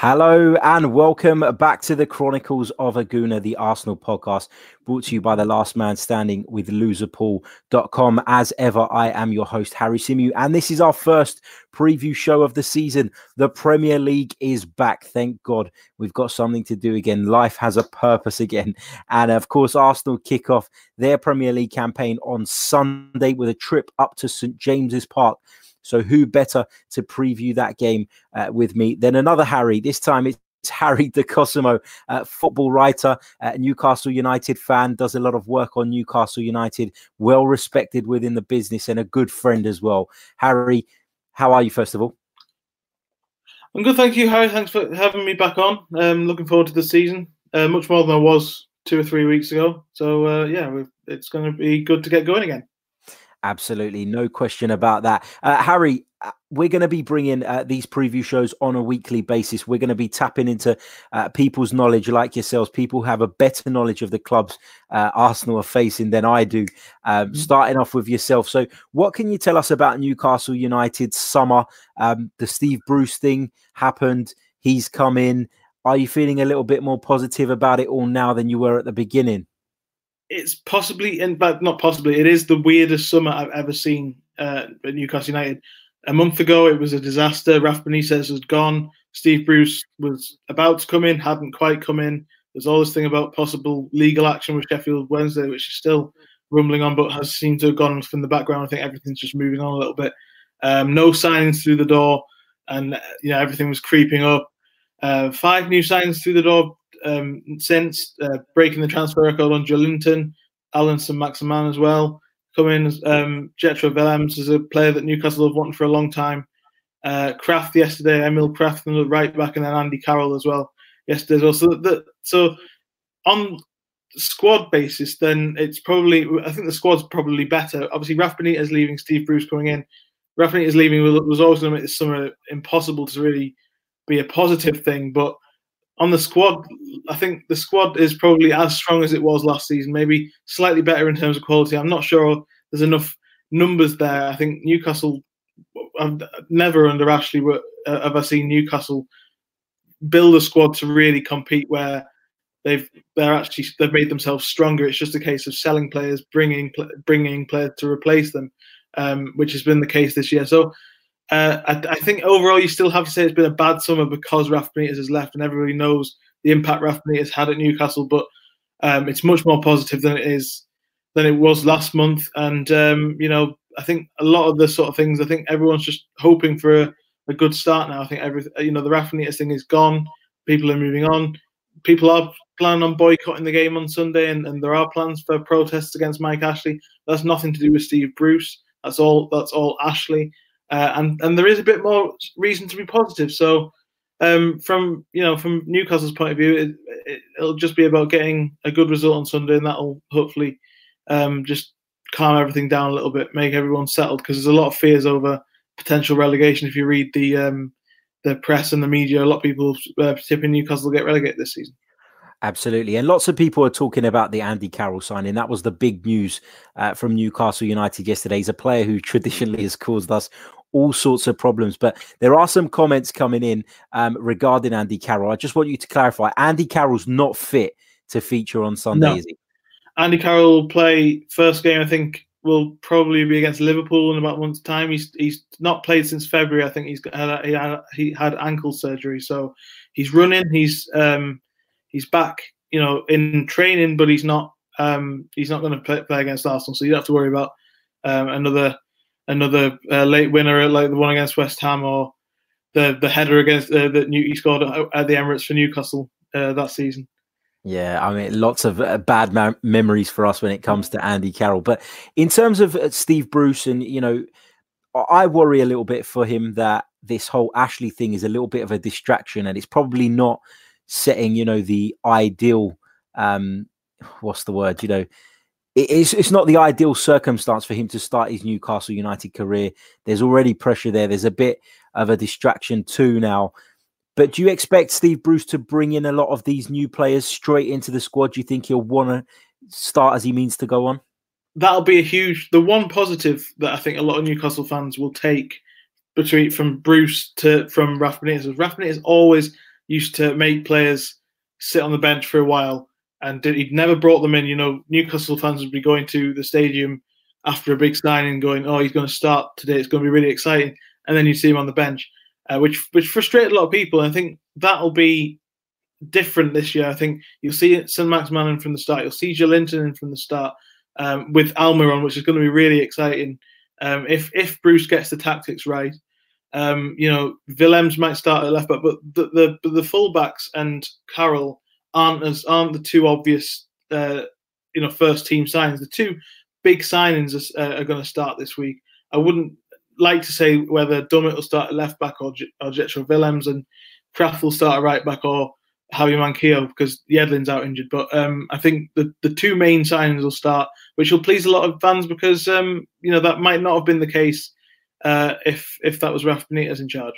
Hello and welcome back to the Chronicles of a Gooner, the Arsenal podcast, brought to you by the last man standing with loserpool.com. As ever, I am your host, Harry Symeou, and this is our first preview show of the season. The Premier League is back. Thank God we've got something to do again. Life has a purpose again. And of course, Arsenal kick off their Premier League campaign on Sunday with a trip up to St James's Park so who better to preview that game uh, with me than another Harry? This time it's Harry De Cosemo, uh, football writer, uh, Newcastle United fan, does a lot of work on Newcastle United, well respected within the business and a good friend as well. Harry, how are you, first of all? I'm good, thank you, Harry. Thanks for having me back on. Um, looking forward to the season, uh, much more than I was two or three weeks ago. So, uh, yeah, it's going to be good to get going again. Absolutely, no question about that. Uh, Harry, uh, we're going to be bringing uh, these preview shows on a weekly basis. We're going to be tapping into uh, people's knowledge, like yourselves. People who have a better knowledge of the clubs uh, Arsenal are facing than I do. Um, mm-hmm. Starting off with yourself. So, what can you tell us about Newcastle United's summer? Um, the Steve Bruce thing happened. He's come in. Are you feeling a little bit more positive about it all now than you were at the beginning? It's possibly, in but not possibly, it is the weirdest summer I've ever seen uh, at Newcastle United. A month ago, it was a disaster. Rafa Benitez was gone. Steve Bruce was about to come in, hadn't quite come in. There's all this thing about possible legal action with Sheffield Wednesday, which is still rumbling on, but has seemed to have gone from the background. I think everything's just moving on a little bit. Um, no signings through the door, and you know everything was creeping up. Uh, five new signings through the door um, since uh, breaking the transfer record on Joelinton, Allan Saint-Maximin as well. Coming um, Jetro Willems is a player that Newcastle have wanted for a long time. Uh, Krafth yesterday, Emil Krafth and the right back, and then Andy Carroll as well yesterday as well. So, the, so on squad basis, then it's probably I think the squad's probably better. Obviously, Rafa Benitez leaving, Steve Bruce coming in. Rafa Benitez leaving was always going to make this summer impossible to really be a positive thing, but on the squad, I think the squad is probably as strong as it was last season, maybe slightly better in terms of quality. I'm not sure there's enough numbers there. I think Newcastle, I've never under Ashley uh, have I seen Newcastle build a squad to really compete where they've they're actually they've made themselves stronger. It's just a case of selling players, bringing bringing players to replace them, um, which has been the case this year. So uh, I, I, think overall, you still have to say it's been a bad summer because Rafa Benitez has left, and everybody knows the impact Rafa Benitez had at Newcastle. But um, it's much more positive than it is than it was last month. And um, you know, I think a lot of the sort of things. I think everyone's just hoping for a, a good start now. I think every you know the Rafa Benitez thing is gone. People are moving on. People are planning on boycotting the game on Sunday, and, and there are plans for protests against Mike Ashley. That's nothing to do with Steve Bruce. That's all. That's all Ashley uh, and and there is a bit more reason to be positive. So, um, from you know from Newcastle's point of view, it, will it, just be about getting a good result on Sunday, and that'll hopefully um, just calm everything down a little bit, make everyone settled because there's a lot of fears over potential relegation. If you read the um, the press and the media, a lot of people uh, tipping Newcastle will get relegated this season. Absolutely. And lots of people are talking about the Andy Carroll signing. That was the big news uh, from Newcastle United yesterday. He's a player who traditionally has caused us all sorts of problems. But there are some comments coming in um, regarding Andy Carroll. I just want you to clarify Andy Carroll's not fit to feature on Sunday, no. is he? Andy Carroll will play first game, I think, will probably be against Liverpool in about a month's time. He's he's not played since February. I think he's had he had, he had ankle surgery, so he's running. He's um he's back, you know, in training, but he's not um he's not going to play, play against Arsenal, so you don't have to worry about um, another another uh, late winner like the one against West Ham or the the header against uh, that he scored at the Emirates for Newcastle uh, that season. Yeah, I mean, lots of uh, bad ma- memories for us when it comes to Andy Carroll. But in terms of uh, Steve Bruce, and you know, I worry a little bit for him that this whole Ashley thing is a little bit of a distraction, and it's probably not setting, you know, the ideal. Um, what's the word? You know, it's it's not the ideal circumstance for him to start his Newcastle United career. There's already pressure there. There's a bit of a distraction too now. But do you expect Steve Bruce to bring in a lot of these new players straight into the squad? Do you think he'll want to start as he means to go on? That'll be a huge. The one positive that I think a lot of Newcastle fans will take between from Bruce to from Rafa Benitez. Rafa Benitez always used to make players sit on the bench for a while, and he'd never brought them in. You know, Newcastle fans would be going to the stadium after a big signing, going, "Oh, he's going to start today. It's going to be really exciting," and then you see him on the bench, uh, which which frustrated a lot of people. And I think that'll be different this year. I think you'll see St. Maximin from the start. You'll see Joelinton in from the start um, with Almiron, which is going to be really exciting. Um, if if Bruce gets the tactics right, um, you know Willems might start at left back, but the the, the fullbacks and Carroll aren't as aren't the two obvious uh, you know first team signings. The two big signings are, uh, are going to start this week. I wouldn't like to say whether Dummett will start at left back or, or Jetro Willems and Krafth will start at right back or Javi Manquillo because Yedlin's out injured. But um, I think the, the two main signings will start, which will please a lot of fans because um, you know that might not have been the case uh, if if that was Rafa Benitez in charge.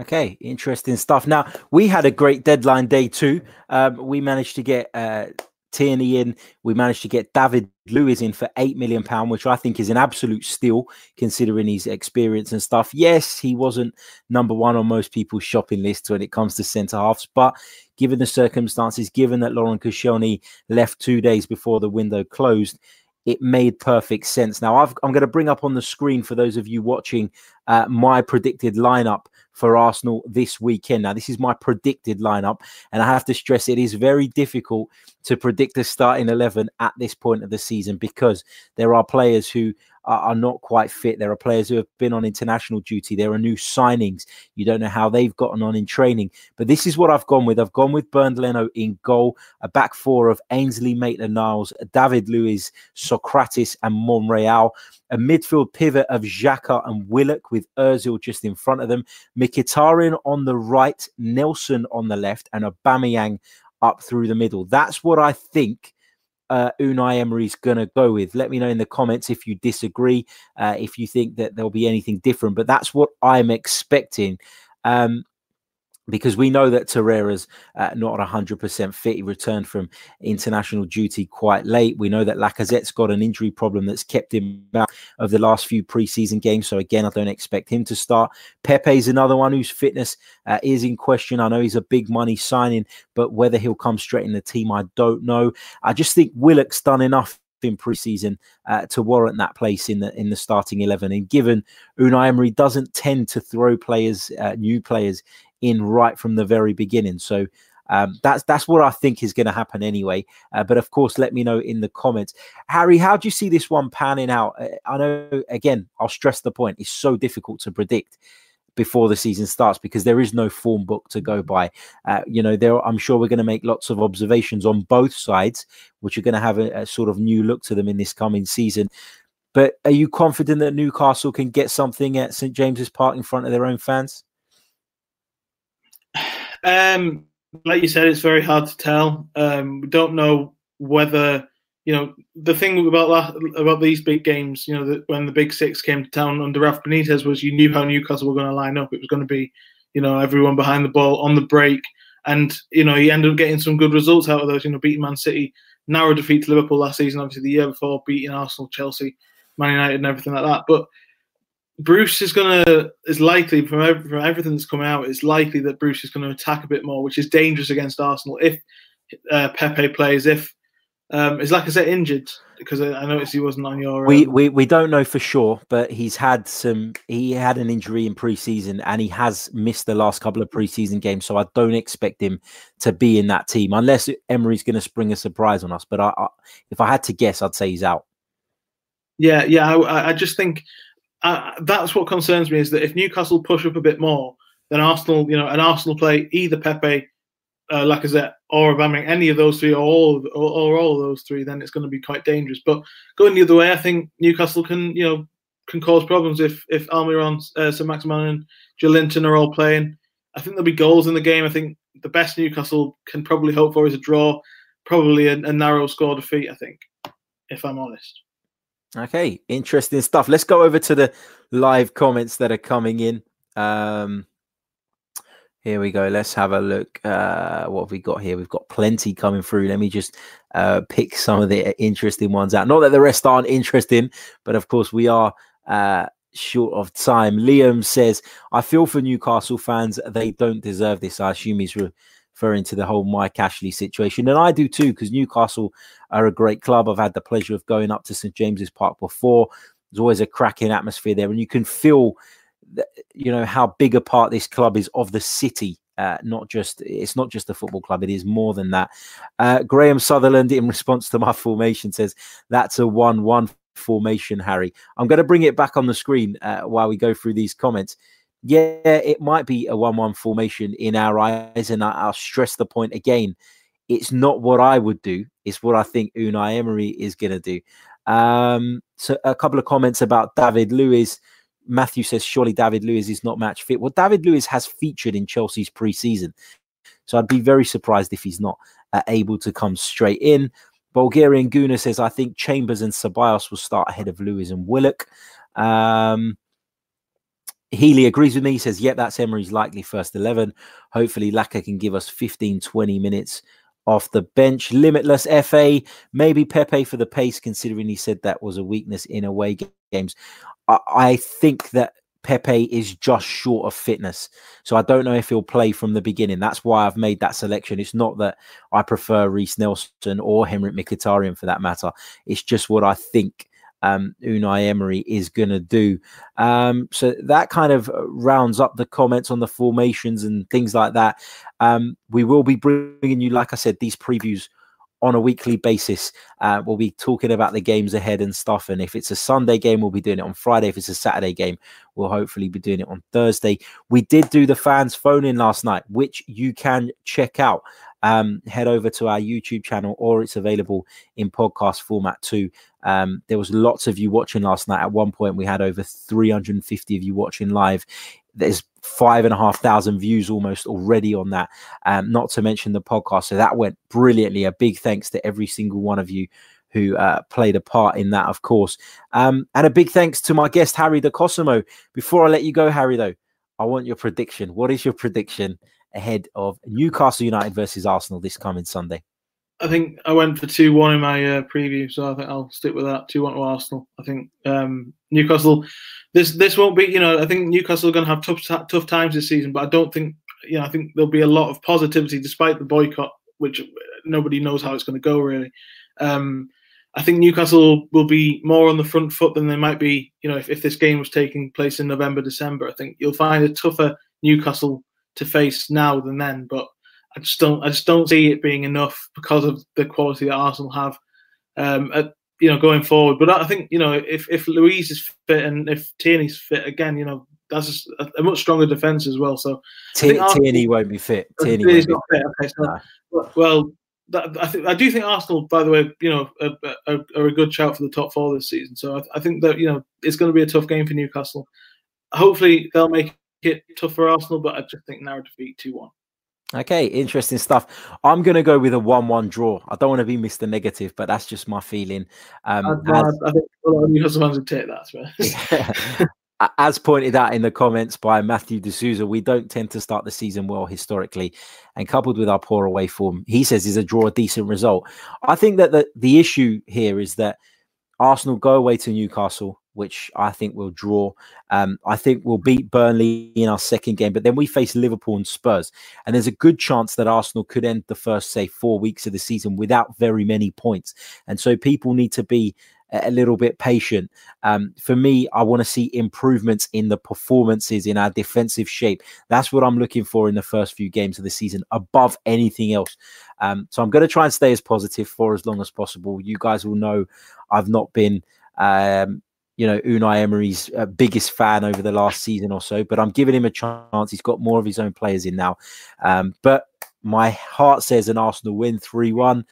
Okay, interesting stuff. Now we had a great deadline day too. Um, we managed to get uh, Tierney in. We managed to get David Luiz in for eight million pound, which I think is an absolute steal considering his experience and stuff. Yes, he wasn't number one on most people's shopping lists when it comes to centre halves, but given the circumstances, given that Laurent Koscielny left two days before the window closed, it made perfect sense. Now, i am going to bring up on the screen for those of you watching uh, my predicted lineup for Arsenal this weekend. Now, this is my predicted lineup, and I have to stress it is very difficult to predict a starting 11 at this point of the season because there are players who are, not quite fit. There are players who have been on international duty. There are new signings. You don't know how they've gotten on in training. But this is what I've gone with. I've gone with Bernd Leno in goal, a back four of Ainsley Maitland Niles, David Luiz, Sokratis, and Monreal a midfield pivot of Xhaka and Willock with Ozil just in front of them, Mkhitaryan on the right, Nelson on the left, and a Aubameyang up through the middle. That's what I think uh, Unai Emery's going to go with. Let me know in the comments if you disagree, uh, if you think that there'll be anything different. But that's what I'm expecting. Um, because we know that Torreira's uh, not 100% fit. He returned from international duty quite late. We know that Lacazette's got an injury problem that's kept him out of the last few preseason games. So, again, I don't expect him to start. Pepe's another one whose fitness uh, is in question. I know he's a big money signing, but whether he'll come straight in the team, I don't know. I just think Willock's done enough in preseason uh, to warrant that place in the in the starting eleven. And given Unai Emery doesn't tend to throw players, uh, new players, in right from the very beginning. So um, that's that's what I think is going to happen anyway. Uh, but of course, let me know in the comments, Harry. How do you see this one panning out? Uh, I know again, I'll stress the point: it's so difficult to predict before the season starts because there is no form book to go by. Uh, you know, there I'm sure we're going to make lots of observations on both sides, which are going to have a, a sort of new look to them in this coming season. But are you confident that Newcastle can get something at St James's Park in front of their own fans? Um, like you said, it's very hard to tell. Um, we don't know whether you know the thing about that, about these big games. You know, that when the Big Six came to town under Rafa Benitez, was you knew how Newcastle were going to line up. It was going to be, you know, everyone behind the ball on the break, and you know he ended up getting some good results out of those. You know, beating Man City, narrow defeat to Liverpool last season, obviously the year before, beating Arsenal, Chelsea, Man United, and everything like that. But Bruce is gonna is likely from from everything that's coming out, it's likely that Bruce is going to attack a bit more, which is dangerous against Arsenal if uh, Pepe plays. If um, is like I said injured because I, I noticed he wasn't on your. Um... We, we we don't know for sure, but he's had some. He had an injury in preseason, and he has missed the last couple of preseason games. So I don't expect him to be in that team unless Emery's going to spring a surprise on us. But I, I, if I had to guess, I'd say he's out. Yeah, yeah. I, I just think uh, that's what concerns me is that if Newcastle push up a bit more, then Arsenal, you know, an Arsenal play either Pepe, uh, Lacazette, or Aubameyang, any of those three, or all, of, or, or all those three, then it's going to be quite dangerous. But going the other way, I think Newcastle can, you know, can cause problems if if Almiron, uh, St Maximin, and Joelinton are all playing. I think there'll be goals in the game. I think the best Newcastle can probably hope for is a draw, probably a, a narrow score defeat. I think, if I'm honest. Okay, interesting stuff. Let's go over to the live comments that are coming in. Um, here we go. Let's have a look. Uh, what have we got here? We've got plenty coming through. Let me just uh, pick some of the interesting ones out. Not that the rest aren't interesting, but of course we are uh, short of time. Liam says, I feel for Newcastle fans. They don't deserve this. I assume he's referring to the whole Mike Ashley situation. And I do too, because Newcastle are a great club. I've had the pleasure of going up to St. James's Park before. There's always a cracking atmosphere there. And you can feel, you know, how big a part this club is of the city uh, not just it's not just a football club it is more than that uh, graham sutherland in response to my formation says that's a 1-1 formation harry i'm going to bring it back on the screen uh, while we go through these comments yeah it might be a 1-1 formation in our eyes and I, i'll stress the point again it's not what i would do it's what i think unai emery is going to do um, so a couple of comments about david luiz Matthew says, surely David Luiz is not match fit. Well, David Luiz has featured in Chelsea's preseason. So I'd be very surprised if he's not uh, able to come straight in. Bulgarian Gooner says, I think Chambers and Ceballos will start ahead of Luiz and Willock. Um, Healy agrees with me. He says, Yep, that's Emery's likely first 11. Hopefully, Laca can give us 15, 20 minutes off the bench. Limitless FA, maybe Pepe for the pace, considering he said that was a weakness in away games. I, I think that Pepe is just short of fitness. So I don't know if he'll play from the beginning. That's why I've made that selection. It's not that I prefer Reiss Nelson or Henrikh Mkhitaryan for that matter. It's just what I think um, Unai Emery is going to do. Um, so that kind of rounds up the comments on the formations and things like that. Um, we will be bringing you, like I said, these previews on a weekly basis. Uh, we'll be talking about the games ahead and stuff. And if it's a Sunday game, we'll be doing it on Friday. If it's a Saturday game, we'll hopefully be doing it on Thursday. We did do the fans phone in last night, which you can check out. Um, head over to our YouTube channel or it's available in podcast format too. Um, there was lots of you watching last night. At one point, we had over 350 of you watching live. There's five and a half thousand views almost already on that. Um, not to mention the podcast. So that went brilliantly. A big thanks to every single one of you who uh, played a part in that, of course. Um, and a big thanks to my guest, Harry De Cosemo. Before I let you go, Harry, though, I want your prediction. What is your prediction ahead of Newcastle United versus Arsenal this coming Sunday? I think I went for two one in my uh, preview, so I think I'll stick with that. Two one to Arsenal. I think um, Newcastle. This this won't be. You know, I think Newcastle are going to have tough tough times this season, but I don't think. You know, I think there'll be a lot of positivity despite the boycott, which nobody knows how it's going to go really. Um, I think Newcastle will be more on the front foot than they might be. You know, if, if this game was taking place in November, December, I think you'll find a tougher Newcastle to face now than then. But I just don't I just don't see it being enough because of the quality that Arsenal have. Um, at, you know, going forward. But I think you know if if Luiz is fit and if Tierney's fit again, you know that's a, a much stronger defense as well. So T- Tierney won't be fit. Tierney won't not fit. Okay, so, nah. well, that, I think I do think Arsenal, by the way, you know, are, are, are, a good shout for the top four this season. So I, I think that you know it's going to be a tough game for Newcastle. Hopefully they'll make it tough for Arsenal, but I just think narrow defeat two one. Okay, interesting stuff. I'm going to go with a 1 1 draw. I don't want to be Mr. Negative, but that's just my feeling. Um, I, as, I think a lot of Newcastle fans would take that. as pointed out in the comments by Matthew D'Souza, we don't tend to start the season well historically. And coupled with our poor away form, he says is a draw a decent result. I think that the, the issue here is that Arsenal go away to Newcastle which I think will draw. Um, I think we'll beat Burnley in our second game, but then we face Liverpool and Spurs. And there's a good chance that Arsenal could end the first, say, four weeks of the season without very many points. And so people need to be a little bit patient. Um, for me, I want to see improvements in the performances in our defensive shape. That's what I'm looking for in the first few games of the season, above anything else. Um, so I'm going to try and stay as positive for as long as possible. You guys will know I've not been um, you know, Unai Emery's uh, biggest fan over the last season or so, but I'm giving him a chance. He's got more of his own players in now. Um, but my heart says an Arsenal win 3 1,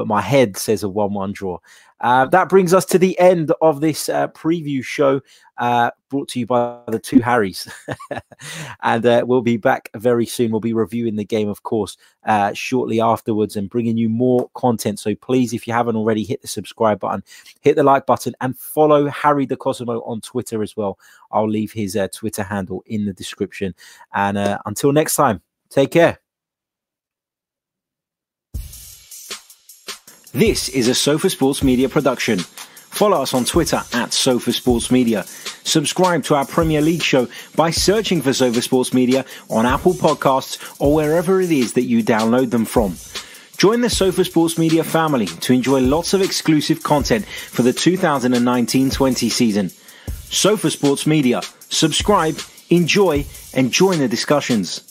but my head says a 1 1 draw. Uh, that brings us to the end of this uh, preview show uh, brought to you by the two Harrys. and uh, we'll be back very soon. We'll be reviewing the game, of course, uh, shortly afterwards and bringing you more content. So please, if you haven't already, hit the subscribe button, hit the like button, and follow Harry De Cosemo on Twitter as well. I'll leave his uh, Twitter handle in the description. And until next time, take care. This is a Sofa Sports Media production. Follow us on Twitter at Sofa Sports Media. Subscribe to our Premier League show by searching for Sofa Sports Media on Apple Podcasts or wherever it is that you download them from. Join the Sofa Sports Media family to enjoy lots of exclusive content for the 2019-20 season. Sofa Sports Media. Subscribe, enjoy, and join the discussions.